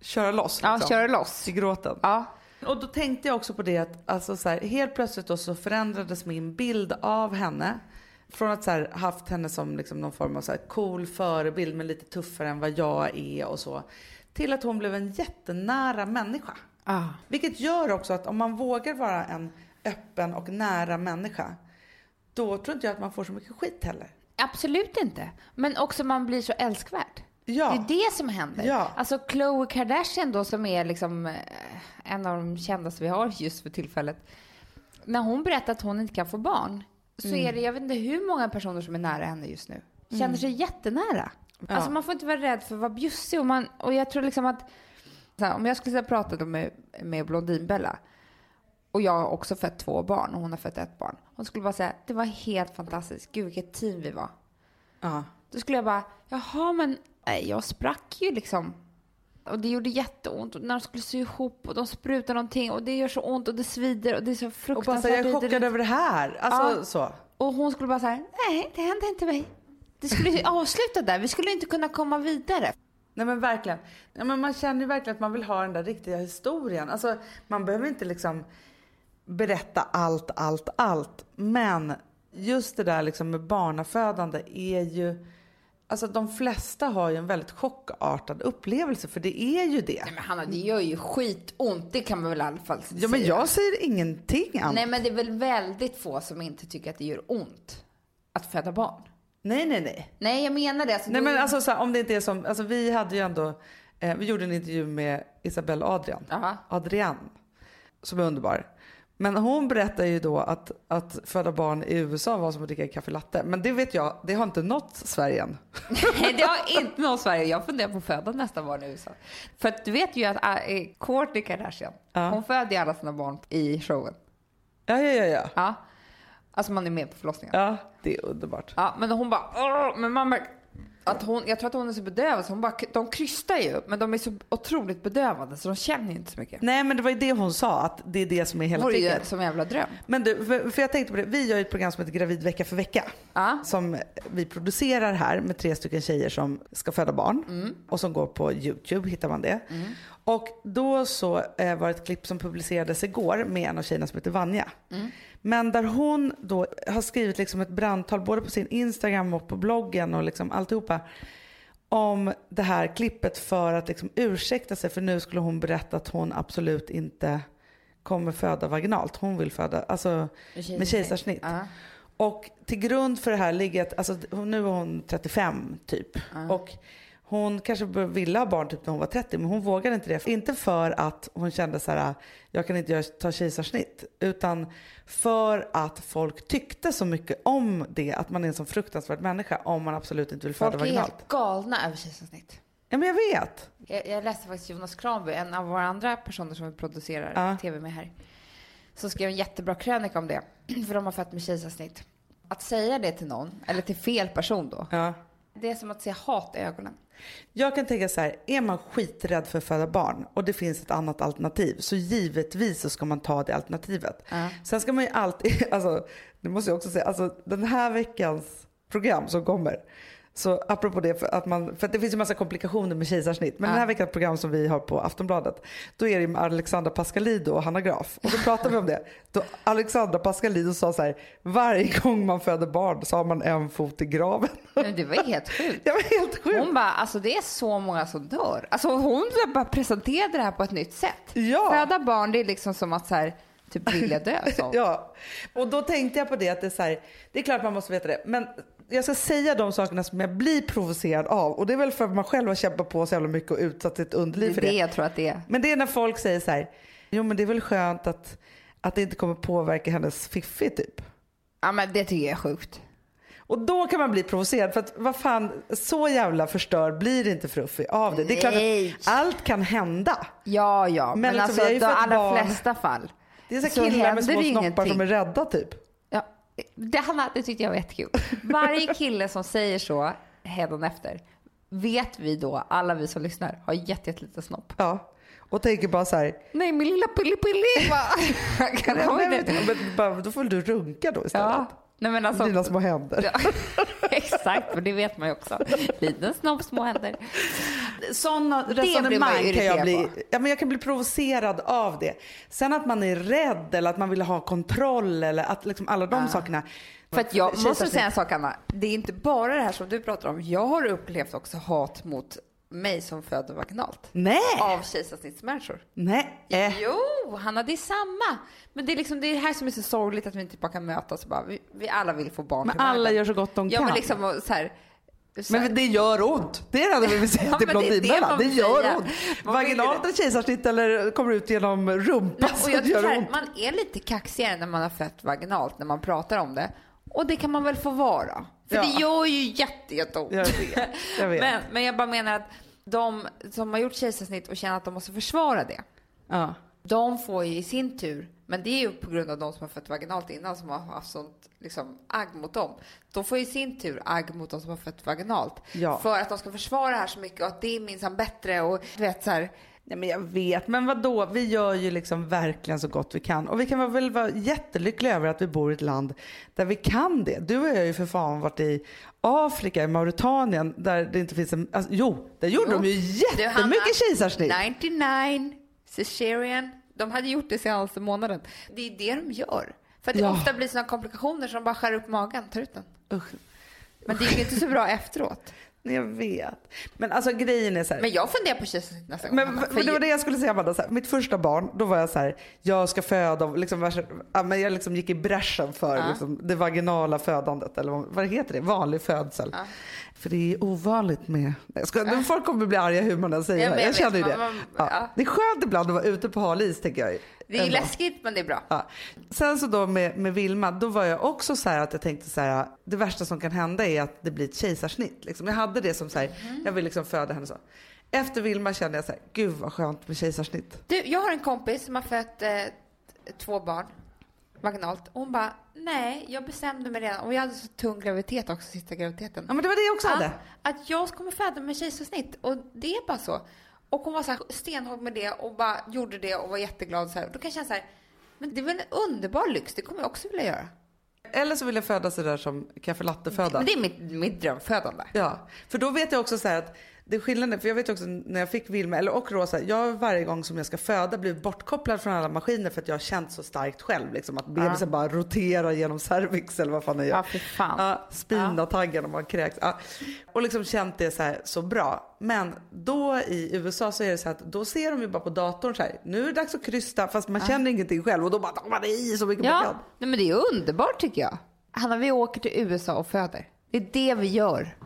köra loss. ja, liksom, köra loss? I gråten. Ja. Och då tänkte jag också på det att alltså så här, helt plötsligt då så förändrades min bild av henne. Från att så här, haft henne som liksom någon form av så cool förebild men lite tuffare än vad jag är och så. Till att hon blev en jättenära människa. Ah. Vilket gör också att om man vågar vara en öppen och nära människa. Då tror inte jag att man får så mycket skit heller. Absolut inte. Men också man blir så älskvärd. Ja. Det är det som händer. Ja. Alltså Khloe Kardashian då som är liksom eh, en av de kändaste vi har just för tillfället. När hon berättar att hon inte kan få barn så Mm. är det, jag vet inte hur många personer som är nära henne just nu. Känner sig jättenära. Ja. Alltså man får inte vara rädd för att vara bjussig och, man, och jag tror liksom att här, om jag skulle prata med, med Blondinbella och jag har också fött två barn och hon har fött ett barn. Hon skulle bara säga det var helt fantastiskt, gud vilket team vi var. Ja. Då skulle jag bara, jaha men nej, jag sprack ju liksom. Och det gjorde jätteont och när de skulle sy ihop och de sprutade någonting och det gör så ont och det svider och det är så Och bara fruktansvärt. så här, jag är chockad över det här. Alltså Ja. så. Och hon skulle bara säga, nej det hände inte mig. Det skulle ju *laughs* avsluta där, vi skulle inte kunna komma vidare. Nej men verkligen. Ja, men man känner ju verkligen att man vill ha den där riktiga historien. Alltså, man behöver inte liksom berätta allt, allt, allt. Men just det där liksom med barnafödande är ju... Alltså de flesta har ju en väldigt chockartad upplevelse för det är ju det. Nej men Hanna, det gör ju skitont. Det kan man väl i alla fall säga. Ja men jag säger ingenting annat. Nej men det är väl väldigt få som inte tycker att det gör ont att föda barn. Nej, nej, nej. Nej jag menar det. Alltså, Nej då- men alltså så här, om det inte är som, alltså vi hade ju ändå, eh, vi gjorde en intervju med Isabelle Adrian. Jaha. Adrian. Som är underbar. Men hon berättar ju då att, att föda barn i USA var som att dricka kaffe latte. Men det vet jag, det har inte nått Sverige än. Nej, det har inte nått Sverige. Jag funderar på att föda nästa barn i USA. För att du vet ju att äh, Kourtney Kardashian, Ja. hon föder ju alla sina barn i showen. Ja, ja, ja, ja. Ja. Alltså man är med på förlossningen. Ja, det är underbart. Ja, men hon bara, men mamma, att hon, jag tror att hon är så bedövad så hon bara, de krystar ju, men de är så otroligt bedövade så de känner inte så mycket. Nej men det var ju det hon sa, att det är det som är hela vore ju som en jävla dröm. Men du, för, för jag tänkte på det, vi gör ju ett program som heter Gravid vecka för vecka. Ja. Som vi producerar här med tre stycken tjejer som ska föda barn. Mm. Och som går på YouTube, hittar man det. Och då så eh, var det ett klipp som publicerades igår med en av tjejerna som heter Vanja. Mm. Men där hon då har skrivit liksom ett brandtal både på sin Instagram och på bloggen och liksom alltihopa. Om det här klippet för att liksom ursäkta sig för nu skulle hon berätta att hon absolut inte kommer föda vaginalt. Hon vill föda alltså, med kejsarsnitt. Ja. Och till grund för det här ligger att, alltså, nu är hon 35 typ. Och hon kanske ville ha barn typ när hon var 30 men hon vågade inte det. Inte för att hon kände så här, jag kan inte ta kejsarsnitt. Utan för att folk tyckte så mycket om det, att man är en så fruktansvärd människa om man absolut inte vill föda Folk är vaginalt. helt galna över kejsarsnitt. Ja men jag vet. Jag, jag läste faktiskt Jonas Kranby, en av våra andra personer som vi producerar Ja. tv med här. Som skrev en jättebra krönika om det. *clears throat* För de har fött med kejsarsnitt. Att säga det till någon, eller till fel person då. Ja. Det är som att se hat i ögonen. Jag kan tänka så här, är man skiträdd för att föda barn och det finns ett annat alternativ så givetvis så ska man ta det alternativet. Ja. Sen ska man ju alltid, *laughs* alltså det måste jag också säga, alltså den här veckans program som kommer så apropå det, för att, man, för att det finns ju massa komplikationer med kejsarsnitt. Men Ja. den här veckans program som vi har på Aftonbladet, då är det med Alexandra Pascalido och Hanna Graf. Och då pratar vi om det. Då Alexandra Pascalido sa så här, varje gång man föder barn så har man en fot i graven. Men det var helt sjukt. *laughs* Jag var helt sjuk. Hon bara, alltså det är så många som dör. Alltså hon bara presenterade det här på ett nytt sätt. Ja. Föda barn, det är liksom som att så här, typ vilja dö. Så. *laughs* Ja, och då tänkte jag på det att det är så här, det är klart man måste veta det. Men jag ska säga de sakerna som jag blir provocerad av. Och det är väl för att man själv har kämpat på så jävla mycket och utsatt sitt Det underliv är för det det. jag tror att det är. Men det är när folk säger så här, jo men det är väl skönt att, att det inte kommer påverka hennes fiffi typ. Ja men det tycker jag är sjukt. Och då kan man bli provocerad för att vad fan, så jävla förstörd blir inte Fruffi av det. Det är klart Nej. att allt kan hända. Ja, ja. Men, liksom, vi alltså fått alla barn. flesta fall. Det är så, Så killar med små det snoppar ingenting. som är rädda typ. Det, Hanna, det tyckte jag var jättekul. *laughs* Varje kille som säger så hädanefter vet vi då, alla vi som lyssnar, har jätte, jättelite snopp. Ja. Och tänker bara så här, Nej, min lilla pilli-pilli! *laughs* Kan nej, men, men, då får du runka då istället. Ja, nej men alltså. Dina små händer. Ja, *laughs* exakt, för det vet man ju också. Liten snopp, små händer. Sådana resonemang kan jag bli, på. ja, men jag kan bli provocerad av det. Sen att man är rädd eller att man vill ha kontroll eller att liksom alla de sakerna. För att jag måste säga en sak Anna. Det är inte bara det här som du pratar om. Jag har upplevt också hat mot mig som föder vaginalt. Nej, Av kejsarsnittsmänniskor. nej. Eh. Jo, Hanna, det är samma. Men det är liksom det, är det här som är så sorgligt att vi inte bara kan mötas och bara, vi, vi alla vill få barn Men alla världen. gör så gott de Ja, kan. men liksom så här, Men det gör ont. Det är det enda vi vill säga *laughs* Ja, till men det det Det, gör säga. ont. Vaginalt ett kejsarsnitt eller kommer ut genom rumpan så jag gör här, ont. man är lite kaxigare när man har fött vaginalt, när man pratar om det. Och det kan man väl få vara. För Ja. det gör ju jätte, jätteont. Jag vet, jag vet. *laughs* Men, men jag bara menar att de som har gjort kejsarsnitt och känner att de måste försvara det, Ja. de får ju i sin tur, men det är ju på grund av de som har fött vaginalt innan som har haft sånt liksom, agg mot dem. De får i sin tur agg mot de som har fött vaginalt. Ja. För att de ska försvara det här så mycket och att det är minsann bättre och du vet så här. Nej men jag vet, men vad då? Vi gör ju liksom verkligen så gott vi kan. Och vi kan väl vara jättelyckliga över att vi bor i ett land där vi kan det. Du och jag har ju för fan varit i Afrika, i Mauritanien, där det inte finns en... Alltså, jo, där gjorde Jo. de ju jättemycket kejsarsnitt. 99 cesarean. De hade gjort det senaste månaden. Det är det de gör. För att det Ja. ofta blir sådana komplikationer som bara skär upp magen, tar ut den. Usch, Men det är ju inte så bra efteråt. *laughs* jag vet. Men alltså grejen är så här. Men jag funderar på kejsarsnitt nästa gång. Men, men det var det jag skulle säga Amanda, så här, mitt första barn, då var jag så här, jag ska föda, liksom, men jag liksom gick i bräschen för Ja. liksom, det vaginala födandet, eller vad, heter det, vanlig födsel. Ja. För det är ovanligt med, jag ska, folk kommer bli arga hur man än säger Ja, Jag, jag känner ju det. man- ja. ja. Det är skönt ibland att vara ute på hal is tänker jag. Det är Ändå. läskigt men det är bra. Ja. Sen så då med, med Vilma, då var jag också så här att jag tänkte så här, det värsta som kan hända är att det blir ett kejsarsnitt. Liksom. Jag hade det som så här, Mm. jag vill liksom föda henne så. Efter Vilma kände jag så här, gud vad skönt med kejsarsnitt. Du, jag har en kompis som har fött eh, två barn vaginalt. Hon bara, nej, jag bestämde mig redan. Och jag hade så tung graviditet också, sista graviditeten. Ja men det var det jag också hade. Att, att jag kommer föda med kejsarsnitt. Och det är bara så. Och hon var så här stenhård med det och bara gjorde det och var jätteglad. Så här. Då kan jag känna så här, men det är väl en underbar lyx, det kommer jag också vilja göra. Eller så vill jag föda sådär som kaffelatteföda. Men det är mitt, mitt drömfödande. Ja, för då vet jag också så här att det är skillnaden, för jag vet också när jag fick Vilma, eller och Rosa, jag varje gång som jag ska föda blivit bortkopplad från alla maskiner för att jag har känt så starkt själv liksom att bebisen bara roterar genom cervix eller vad fan det gör. Ja, för fan. Ja, spina taggen om man kräks. Ja. Och liksom känt det så, här, så bra. Men då i USA så är det så att då ser de ju bara på datorn så här, nu är det dags att krysta fast man känner ingenting själv och då bara tar man i så mycket man Ja, kan. nej, men det är underbart tycker jag. Hanna, vi åker till USA och föder. Det är det vi gör.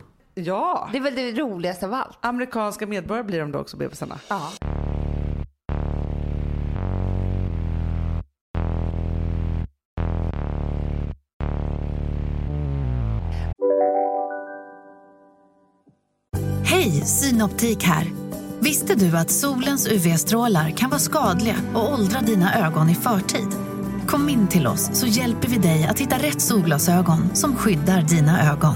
Ja, Det är väl det roligaste av allt. amerikanska medborgare blir de då också bebisarna. Ja. Hej, Synoptik här. Visste du att solens UV-strålar kan vara skadliga och åldra dina ögon i förtid? Kom in till oss så hjälper vi dig att hitta rätt solglasögon som skyddar dina ögon.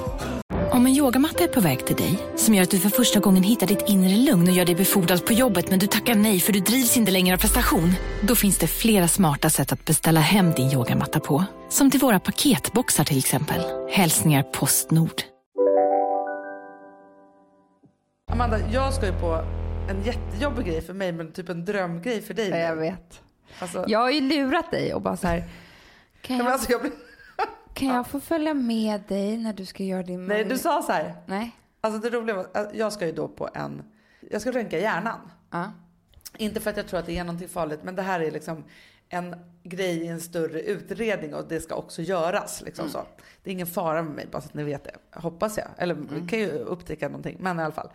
Om en yogamatta är på väg till dig, som gör att du för första gången hittar ditt inre lugn och gör dig befordrad på jobbet men du tackar nej för du drivs inte längre av prestation. Då finns det flera smarta sätt att beställa hem din yogamatta på. Som till våra paketboxar till exempel. Hälsningar Postnord. Amanda, jag ska ju på en jättejobbig grej för mig men typ en drömgrej för dig. Ja, jag vet. Alltså, Jag har ju lurat dig och bara så här. *laughs* Kan Ja, men jag, alltså, jag blir... kan jag få följa med dig när du ska göra din Nej, du sa så här. Nej. Alltså det roliga var att jag ska ju då på en, jag ska röntga hjärnan. Ja. Inte för att jag tror att det är någonting farligt, men det här är liksom en grej i en större utredning och det ska också göras. Liksom så. Det är ingen fara med mig, bara så att ni vet det. Hoppas jag. Eller vi kan ju upptäcka någonting, men i alla fall.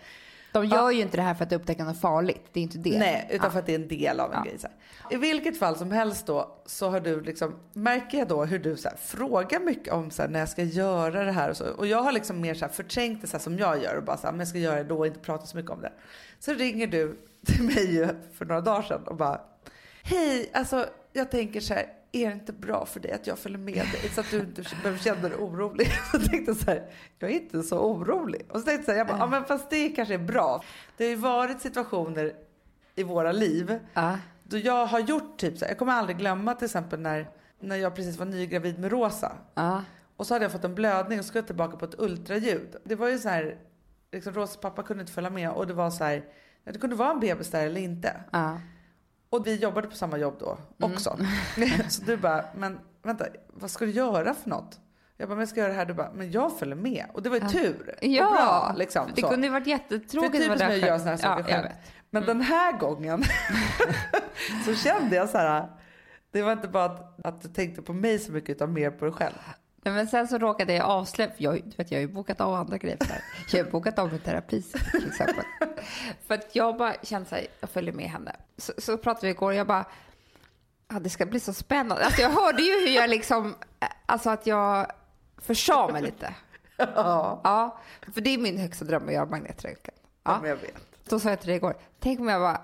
De gör ju inte det här för att upptäcka något farligt. Det är inte det. Nej, utan Ja. för att det är en del av en Ja. grej. Så här. I vilket fall som helst då så har du liksom, märker jag då hur du så här, frågar mycket om så här, när jag ska göra det här och så. Och jag har liksom mer så här, förträngt det så här, som jag gör och bara så här, men jag ska göra det då och inte prata så mycket om det. Så ringer du till mig för några dagar sedan och bara, hej, alltså jag tänker så här, är det inte bra för dig att jag följer med dig så att du inte behöver känna dig orolig? *laughs* Så tänkte jag så här, jag är inte så orolig. Och så tänkte jag så här, jag bara, ja men fast det kanske är bra. Det har ju varit situationer i våra liv Ja. då jag har gjort typ så här, jag kommer aldrig glömma till exempel när, när jag precis var nygravid med Rosa. Ja. Och så hade jag fått en blödning och skulle jag tillbaka på ett ultraljud. Det var ju så här, liksom Rosas pappa kunde inte följa med och det var så här, det kunde vara en bebis där eller inte. Ja. Och vi jobbade på samma jobb då också. *laughs* så du bara, men vänta, vad ska du göra för något? Jag bara, men jag ska göra det här. Du bara, men jag följer med. Och det var ju tur. Ja, och bra, liksom, det så. kunde ju varit jättetråkigt typiskt att vara när där jag gör själv. såna här saker ja, själv. Men den här gången *laughs* så kände jag så här. Det var inte bara att, att du tänkte på mig så mycket utan mer på dig själv. Men sen så råkade jag avslöja, jag, du vet, jag har ju bokat av andra grejer här. Jag har bokat av en terapi till exempel. för att jag bara kände så här, jag följer med henne. Så, så pratade vi igår och jag bara, ja, det ska bli så spännande. Alltså jag hörde ju hur jag liksom, alltså att jag Försade mig lite. Ja, Ja, för det är min högsta dröm att göra magnetröntgen. Ja. men jag vet. Då sa jag till dig igår, tänk om jag bara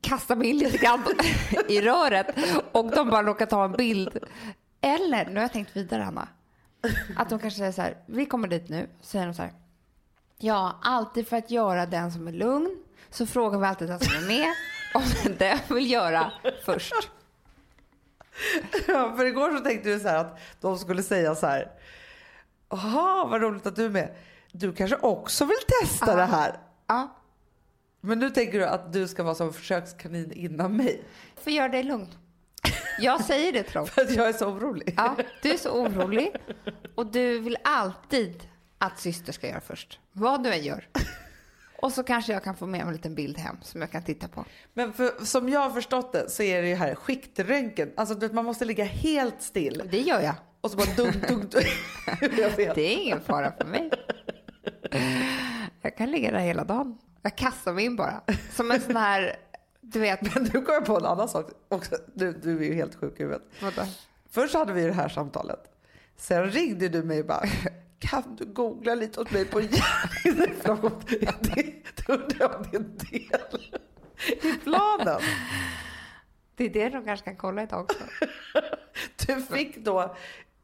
kastar mig in lite grann i röret och de bara råkar ta en bild. Eller, nu har jag tänkt vidare Anna, att de kanske säger så här, vi kommer dit nu, säger de så här, ja, alltid för att göra den som är lugn så frågar vi alltid den som är med om *laughs* den vill göra först. Ja, för igår så tänkte du så här att de skulle säga så här. Jaha, vad roligt att du är med. Du kanske också vill testa det här. Ja, Men nu tänker du att du ska vara som försökskanin innan mig. för gör dig lugn. Jag säger det dem. *laughs* För att jag är så orolig. Ja, du är så orolig och du vill alltid att syster ska göra först. Vad du än gör. Och så kanske jag kan få med mig en liten bild hem som jag kan titta på. Men för, som jag har förstått det så är det ju här skiktröntgen. Alltså du vet, man måste ligga helt still. Det gör jag. Och så bara dunk, dunk, dunk. Det är ingen fara för mig. Jag kan ligga där hela dagen. Jag kastar mig in bara. Som en sån här, du vet, Men du kom på en annan sak också. Du, du är ju helt sjuk i huvudet. vadå? Först hade vi det här samtalet. Sen ringde du mig och bara, kan du googla lite åt mig på hjärninflammation? *laughs* Det undrar jag om det är en del i planen. Det är det de kanske kan kolla idag också. *laughs* Du fick då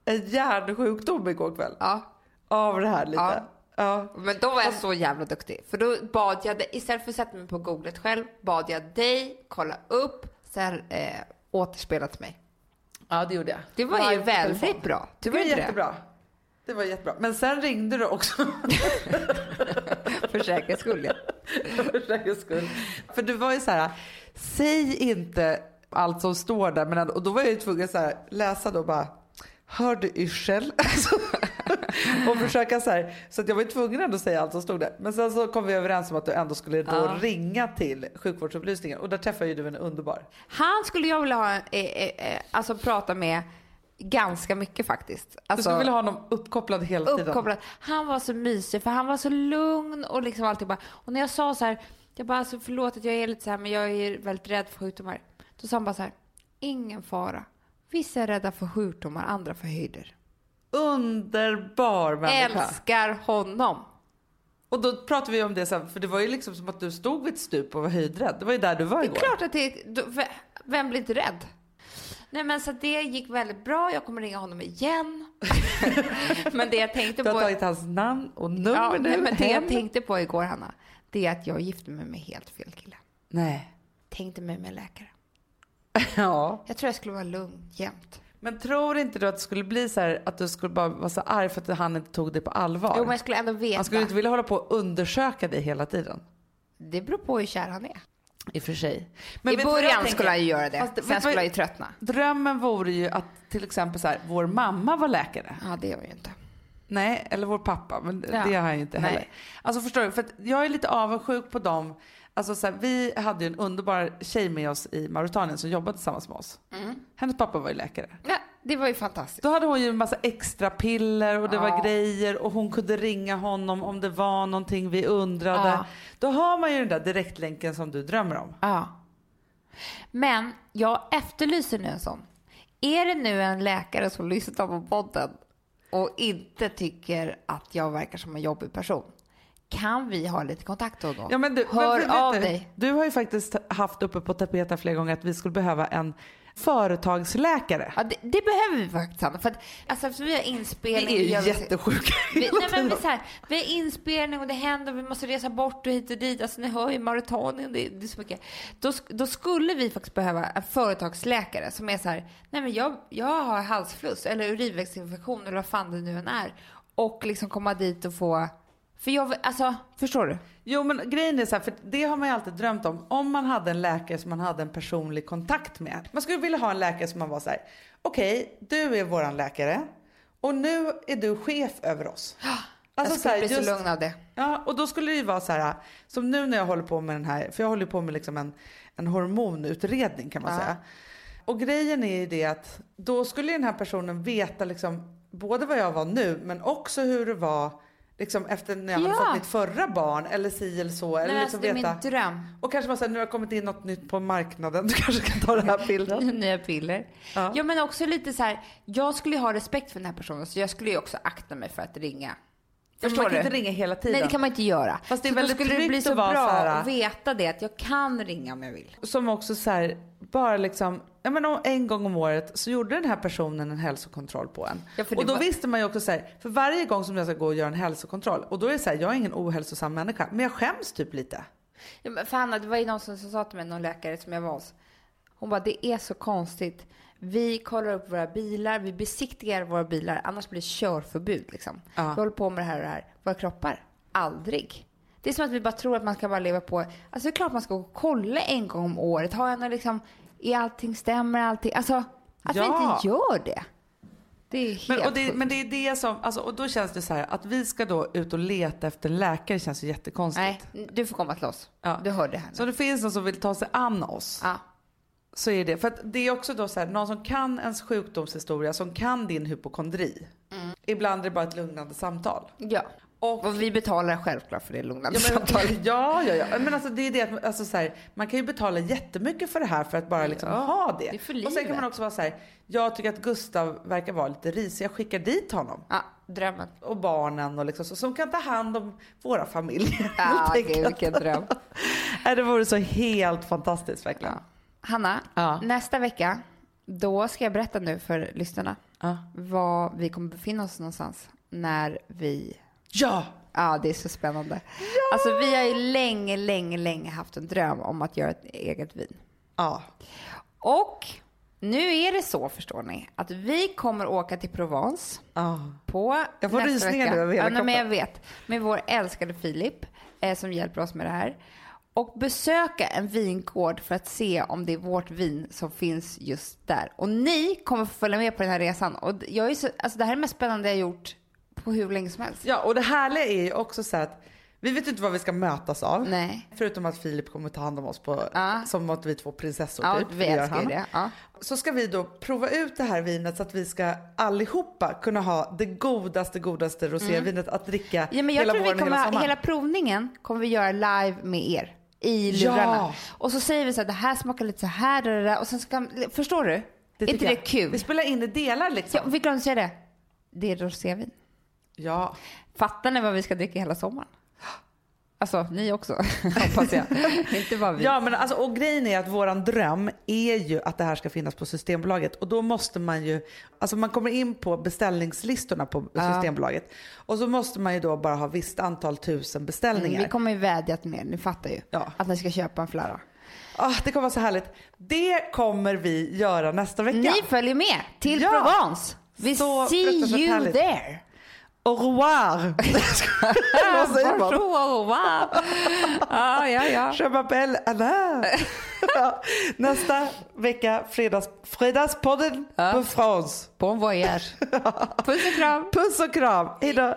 en hjärnsjukdom igår kväll Ja. av det här lite. Ja. Ja. Men då var jag så jävla duktig. För då bad jag dig, istället för att sätta mig på googlet själv, bad jag dig kolla upp, sen eh, återspela till mig. ja, det gjorde jag. Det var ju Live på väldigt telefon. bra. Det var jättebra. Det var jättebra. Men sen ringde du också. *laughs* För säkerhets skull, ja. *laughs* För säkerhets skull. För du var ju så här, säg inte allt som står där. Men och då var jag ju tvungen här, läsa då bara, hör du yrsel? *laughs* Alltså, *laughs* och försöka så här, så att jag var ju tvungen ändå att säga allt som stod där. Men sen så kom vi överens om att du ändå skulle då Ja. ringa till sjukvårdsupplysningen. Och där träffade ju du en underbar. Han skulle jag vilja ha, eh, eh, eh, alltså prata med ganska mycket faktiskt. Du Alltså, skulle vilja ha honom uppkopplad hela tiden. uppkopplad. Han var så mysig för han var så lugn och liksom alltid bara. Och när jag sa så här, jag bara alltså förlåt att jag är lite så här men jag är väldigt rädd för sjukdomar. Då sa han bara så här, ingen fara. Vissa är rädda för sjukdomar, andra för höjder. Underbar människa. Älskar honom. Och då pratade vi om det sen, för det var ju liksom som att du stod vid ett stup och var höjdrädd. Det var ju där du var Det igår. är klart att det Vem blir inte rädd? Nej men så det gick väldigt bra. Jag kommer ringa honom igen. *laughs* men det jag tänkte Du har på... tagit hans namn och nummer Ja, nu. nej, men det jag tänkte på igår Hanna, det är att jag gifte mig med helt fel kille. Nej. Tänkte mig med läkare. *laughs* Ja. Jag tror jag skulle vara lugn jämt. Men tror inte du att det skulle bli så här att du skulle bara vara så arg för att han inte tog det på allvar? Jo men jag skulle ändå veta. han skulle inte vilja hålla på och undersöka dig hela tiden. Det beror på hur kär han är. I och för sig. I vad jag början skulle han ju göra det. Fast Sen skulle han ju tröttna. Drömmen vore ju att till exempel så här, vår mamma var läkare. Ja det gör jag ju inte. Nej, eller vår pappa, men Ja. det har han ju inte Nej. heller. Alltså förstår du, för jag är lite avundsjuk på dem. Alltså så här, vi hade ju en underbar tjej med oss i Mauritanien som jobbade tillsammans med oss. Mm. Hennes pappa var ju läkare. Ja, det var ju fantastiskt. Då hade hon ju en massa extra piller och det Ja. var grejer och hon kunde ringa honom om det var någonting vi undrade. Ja. Då har man ju den där direktlänken som du drömmer om. Ja. Men jag efterlyser nu en sån. Är det nu en läkare som lyssnar på podden och inte tycker att jag verkar som en jobbig person? Kan vi ha lite kontakt då och då? Ja, men du, Hör men av du, dig. Du har ju faktiskt haft uppe på tapeten flera gånger att vi skulle behöva en företagsläkare. Ja, det, det behöver vi faktiskt Hanna. För att, alltså, eftersom vi har inspelning. Vi är ju jättesjuka Vi, *laughs* nej, men vi, så här, vi har inspelning och det händer och vi måste resa bort och hit och dit. Alltså ni hör ju Mauritanien, det, det är så mycket. Då, då skulle vi faktiskt behöva en företagsläkare som är så här, nej men jag, jag har halsfluss eller urinvägsinfektion eller vad fan det nu än är. Och liksom komma dit och få, för jag, alltså förstår du? Jo men grejen är så här, för det har man ju alltid drömt om. Om man hade en läkare som man hade en personlig kontakt med. Man skulle vilja ha en läkare som man var så här, okej du är våran läkare och nu är du chef över oss. *gasps* jag så skulle här, bli så just- lugn av det. Ja, och då skulle det ju vara så här, som nu när jag håller på med den här, för jag håller på med liksom en, en hormonutredning kan man Ja. säga. Och grejen är ju det att då skulle den här personen veta liksom både vad jag var nu men också hur det var liksom efter när jag hade Ja. fått mitt förra barn eller si eller så. Eller Nej, liksom alltså, det är min dröm. Och kanske man säger nu har kommit in något nytt på marknaden, *laughs* du kanske kan ta det här pillret. *laughs* Nya piller. Ja. Ja. men också lite så här, jag skulle ju ha respekt för den här personen så jag skulle ju också akta mig för att ringa. Förstår man kan du? inte ringa hela tiden. Nej det kan man inte göra. Fast det är så väldigt då skulle det bli så bra så här- att veta det, att jag kan ringa om jag vill. Som också så här, bara liksom, ja men om- en gång om året så gjorde den här personen en hälsokontroll på en. Ja, och då var- visste man ju också så här, för varje gång som jag ska gå och göra en hälsokontroll och då är det så här, jag är ingen ohälsosam människa men jag skäms typ lite. Ja, men för Hanna, det var ju någon som, som sa till mig, någon läkare som jag var hos. Hon bara, det är så konstigt. Vi kollar upp våra bilar, vi besiktigar våra bilar, annars blir det körförbud liksom. Ja. Vi håller på med det här och det här. Våra kroppar, aldrig. Det är som att vi bara tror att man ska bara leva på, alltså det är klart man ska gå och kolla en gång om året. Har jag något liksom, är allting stämmer allting? Alltså, att vi Ja. inte gör det. Det är helt Men, och det, men det är det som, alltså, och då känns det så här att vi ska då ut och leta efter läkare känns ju jättekonstigt. Nej, du får komma till oss. Ja. Du hörde här. Så det finns någon som vill ta sig an oss Ja. Så är det, för att det är också då så här, någon som kan ens sjukdomshistoria, som kan din hypokondri. Mm. Ibland är det bara ett lugnande samtal. ja. Och Och vi betalar självklart för det lugnande Ja, men, samtalet. *laughs* ja, ja, ja. Men alltså, det är det att alltså, så här, man kan ju betala jättemycket för det här för att bara liksom Ja, ha det. det är för och sen kan livet. man också vara så här, jag tycker att Gustav verkar vara lite risig, jag skickar dit honom. Ja, drömmen. Och barnen och liksom så, som kan ta hand om våra familjer. Ja, gud, enkelt. vilken dröm. *laughs* Det vore så helt fantastiskt verkligen. Ja. Hanna, Ja. nästa vecka, då ska jag berätta nu för lyssnarna Ja. var vi kommer befinna oss någonstans när vi... ja. Ja, det är så spännande. Alltså vi har ju länge, länge, länge haft en dröm om att göra ett eget vin. Ja. Och nu är det så, förstår ni, att vi kommer åka till Provence Ja. på Jag får rysningar nu över hela ja, men jag vet. Med vår älskade Filip eh, som hjälper oss med det här. Och besöka en vingård för att se om det är vårt vin som finns just där. Och ni kommer få följa med på den här resan. Och jag är så, alltså det här är det mest spännande jag gjort på hur länge som helst. ja, och det härliga är ju också så att vi vet inte vad vi ska mötas av. Nej. Förutom att Filip kommer ta hand om oss på, Ja. som att vi två prinsessor Ja, typ. vi älskar det. Ja. Så ska vi då prova ut det här vinet så att vi ska allihopa kunna ha det godaste, godaste rosévinet att dricka Mm. Ja, men jag hela tror vi våren och kommer, hela hela, sommaren. provningen kommer vi göra live med er. I Ja. lurarna. Och så säger vi så här, det här smakar lite så här, det där. Och sen ska, förstår du? Det inte det jag. kul? Vi spelar in i delar liksom. Ja, vi glömde säga det. Det är rosévin. Ja. Fattar ni vad vi ska dricka hela sommaren? Alltså, ni också, *laughs* hoppas jag. Inte bara vi. Ja, men alltså, och grejen är att våran dröm är ju att det här ska finnas på Systembolaget och då måste man ju, alltså man kommer in på beställningslistorna på Systembolaget och så måste man ju då bara ha visst antal tusen beställningar. Mm, vi kommer ju vädja till er, ni fattar ju. Ja. Att ni ska köpa en flarra. Ah, det kommer vara så härligt. Det kommer vi göra nästa vecka. Ni följer med till Ja. Provence. Vi Så see you härligt. there. Au revoir! *laughs* Vad säger man? Bonjour, wow. Ja, ja, ja. Je m'appelle Anna. Ja, Nästa vecka, fredags, fredagspodden på France. Bon voyage. *laughs* Puss och kram. Puss och kram. Hejdå.